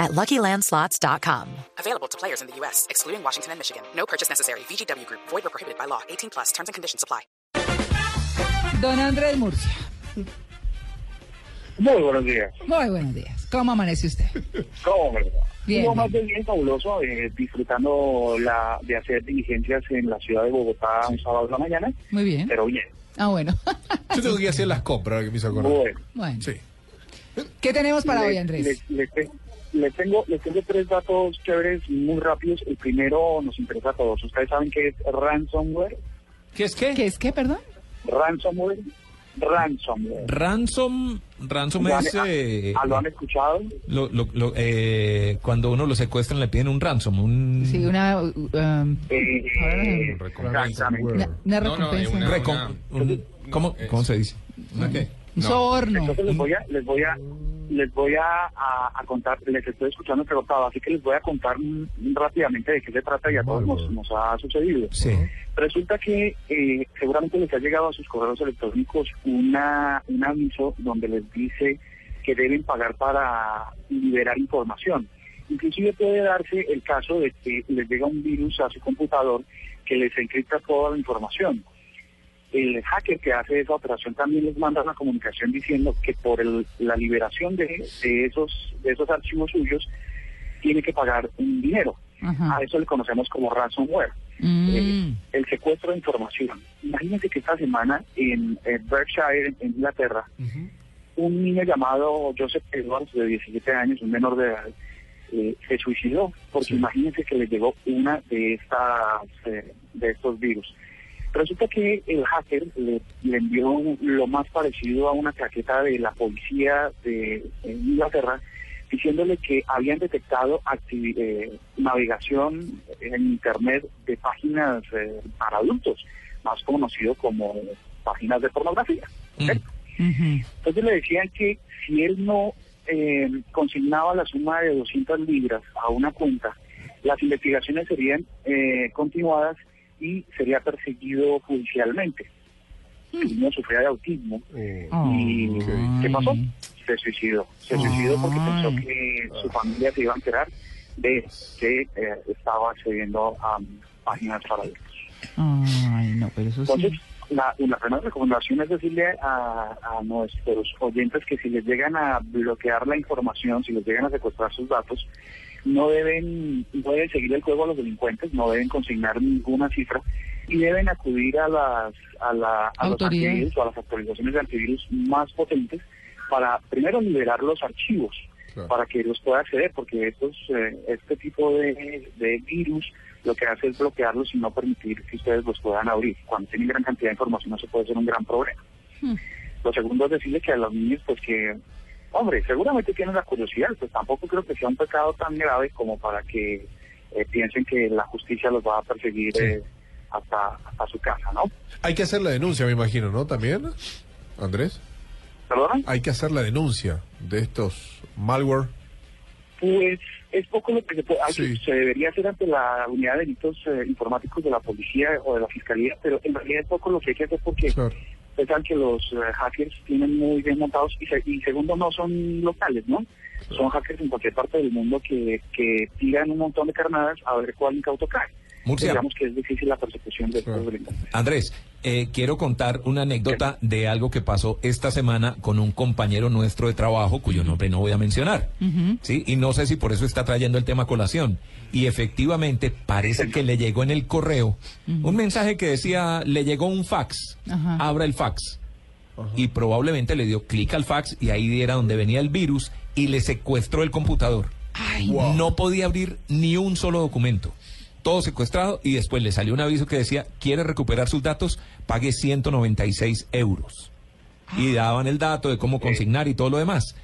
at LuckyLandSlots.com. Available to players in the U.S., excluding Washington and Michigan. No purchase necessary. VGW Group, void or prohibited by law. 18 plus terms and conditions apply. Don Andrés Murcia. Muy buenos días. Muy buenos días. ¿Cómo amanece usted? ¿Cómo me va? Bien, Uno más bien. de bien fabuloso, eh, disfrutando la, de hacer diligencias en la ciudad de Bogotá un sábado de la mañana, Muy bien. pero bien. Ah, bueno. Yo tengo que ir a hacer las compras, ahora que me hizo acordar. Bueno, bueno. Sí. ¿Qué tenemos para le- hoy, Andrés? le- le te- le tengo, le tengo tres datos chéveres muy rápidos. El primero nos interesa a todos. ¿Ustedes saben qué es ransomware? ¿Qué es qué? ¿Qué es qué, perdón? Ransomware. Ransomware. Ransom, ransom ¿Lo han- es eh, ah, ¿Lo han escuchado? lo- lo- lo- eh, cuando uno lo secuestran le piden un ransom, un Sí, una, uh, um, Eh, exactamente. una, una recompensa. una- recom- un- ¿cómo, ¿cómo se dice? Un soborno. Entonces les voy a, les voy a, les voy a, a- a contar, les estoy escuchando preguntado, así que les voy a contar rápidamente de qué se trata y a todos nos, nos ha sucedido. Sí. Resulta que eh, seguramente les ha llegado a sus correos electrónicos una, un aviso donde les dice que deben pagar para liberar información. Inclusive puede darse el caso de que les llega un virus a su computador que les encripta toda la información el hacker que hace esa operación también les manda una comunicación diciendo que por el- la liberación de, de esos de esos archivos suyos tiene que pagar un dinero. Ajá. A eso le conocemos como ransomware, Mm. eh, el secuestro de información. Imagínense que esta semana en, Berkshire, en Inglaterra, un niño llamado Joseph Edwards, de 17 años, un menor de edad, eh, se suicidó, porque imagínense que le llegó una de estas eh, de estos virus. Resulta que el hacker le, le envió lo más parecido a una chaqueta de la policía de en Inglaterra, diciéndole que habían detectado activi- eh, navegación en Internet de páginas eh, para adultos, más conocido como páginas de pornografía. Ujú. Entonces le decían que si él no eh, consignaba la suma de 200 libras a una cuenta, las investigaciones serían eh, continuadas y sería perseguido judicialmente. El niño sufría de autismo y ¿qué pasó? Se suicidó. Se suicidó porque pensó que su familia se iba a enterar de que eh, estaba accediendo a um, páginas para adultos. Ay, no, pero eso Entonces, sí. la, la primera recomendación es decirle a, a nuestros oyentes que si les llegan a bloquear la información, si les llegan a secuestrar sus datos, no deben, no deben seguir el juego a los delincuentes, no deben consignar ninguna cifra y deben acudir a las a, la, a los antivirus o a las actualizaciones de antivirus más potentes para primero liberar los archivos Claro. para que los pueda acceder, porque estos, eh, este tipo de, de virus lo que hace es bloquearlos y no permitir que ustedes los puedan abrir. Cuando tienen gran cantidad de información eso puede ser un gran problema. Hmm. Lo segundo es decirle que a los niños, pues que, hombre, seguramente tienen la curiosidad, pues tampoco creo que sea un pecado tan grave como para que eh, piensen que la justicia los va a perseguir Sí. eh, hasta, hasta su casa, ¿no? Hay que hacer la denuncia, me imagino, ¿no? También, Andrés. ¿Perdón? Hay que hacer la denuncia de estos malware. Pues es poco lo que se, puede, Sí. se debería hacer ante la unidad de delitos eh, informáticos de la policía o de la fiscalía, pero en realidad es poco lo que hay que hacer porque Claro. Pensan que los eh, hackers tienen muy bien montados y, se- y segundo no son locales, ¿no? Son hackers en cualquier parte del mundo que, que tiran un montón de carnadas a ver cuál incauto cae. Murcia. Digamos que es difícil la persecución de estos delincuentes. Andrés, eh, quiero contar una anécdota de algo que pasó esta semana con un compañero nuestro de trabajo, cuyo nombre no voy a mencionar. ¿sí? Y no sé si por eso está trayendo el tema a colación. Y efectivamente parece que le llegó en el correo un mensaje que decía, le llegó un fax, Ajá. abra el fax. Y probablemente le dio clic al fax y ahí era donde venía el virus y le secuestró el computador. Ay, No podía abrir ni un solo documento. Todo secuestrado y después le salió un aviso que decía, quiere recuperar sus datos, pague 196 euros. Y daban el dato de cómo consignar y todo lo demás.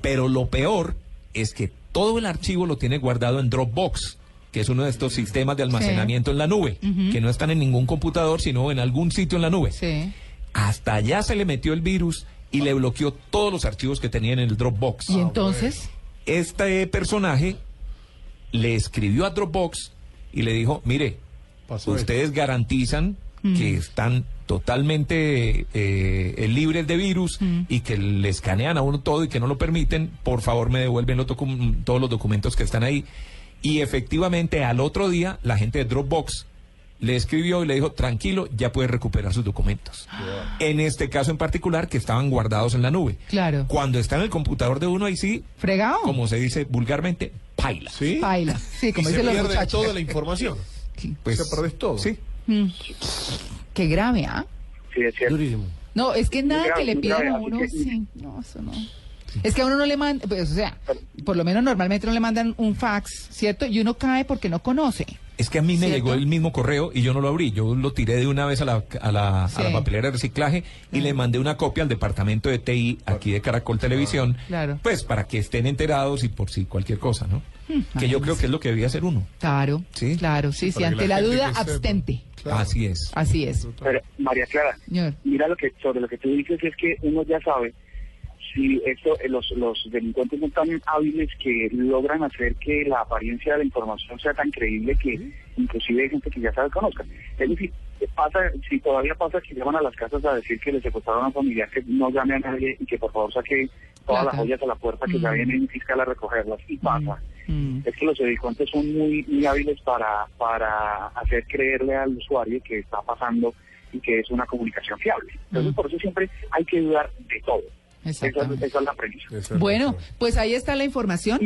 Pero lo peor es que todo el archivo lo tiene guardado en Dropbox. que es uno de estos sistemas de almacenamiento en la nube, que no están en ningún computador, sino en algún sitio en la nube. Sí. Hasta allá se le metió el virus y le bloqueó todos los archivos que tenían en el Dropbox. Y entonces, Este personaje le escribió a Dropbox y le dijo, mire, Pasó ustedes garantizan que están totalmente eh, libres de virus y que le escanean a uno todo y que no lo permiten, por favor me devuelven los todos los documentos que están ahí. Y efectivamente al otro día la gente de Dropbox le escribió y le dijo, tranquilo, ya puede recuperar sus documentos. En este caso en particular, que estaban guardados en la nube. Claro. Cuando está en el computador de uno, ahí sí, fregado. como se dice vulgarmente, paila. ¿Sí? Baila. Sí, como y se dicen los pierde muchachos. toda la información. Pues, Se perdés todo. Sí. Qué grave, ¿ah? Sí, es cierto. Durísimo. No, es que nada grave, que le pidan grave, a uno, que- sí. No, eso no. Es que a uno no le mandan, pues, o sea, por lo menos normalmente no le mandan un fax, ¿cierto? Y uno cae porque no conoce. Es que a mí me ¿Cierto? llegó el mismo correo y yo no lo abrí. Yo lo tiré de una vez a la, a la, a la papelera de reciclaje y le mandé una copia al departamento de TI aquí de Caracol Televisión. Claro. Pues para que estén enterados y por si cualquier cosa, ¿no? que yo creo que es lo que debía hacer uno. Claro, Sí. claro, sí, sí. Ante la duda, abstente. Claro. Así es. Así es. Pero, María Clara, Señor. mira lo que sobre lo que tú dices es que uno ya sabe si esto eh, los, los delincuentes son tan hábiles que logran hacer que la apariencia de la información sea tan creíble que inclusive hay gente que ya sabe conozca. Es decir, pasa, si todavía pasa que llaman a las casas a decir que le secuestraron a un familiar que no llame a nadie y que por favor saque todas las joyas a la puerta que ya viene un fiscal a recogerlas y pasa. Mm. Es que los delincuentes son muy, muy hábiles para, para hacer creerle al usuario que está pasando y que es una comunicación fiable. Entonces, Mm. por eso siempre hay que dudar de todo. Esa, esa es la premisa. Bueno, razón. pues ahí está la información.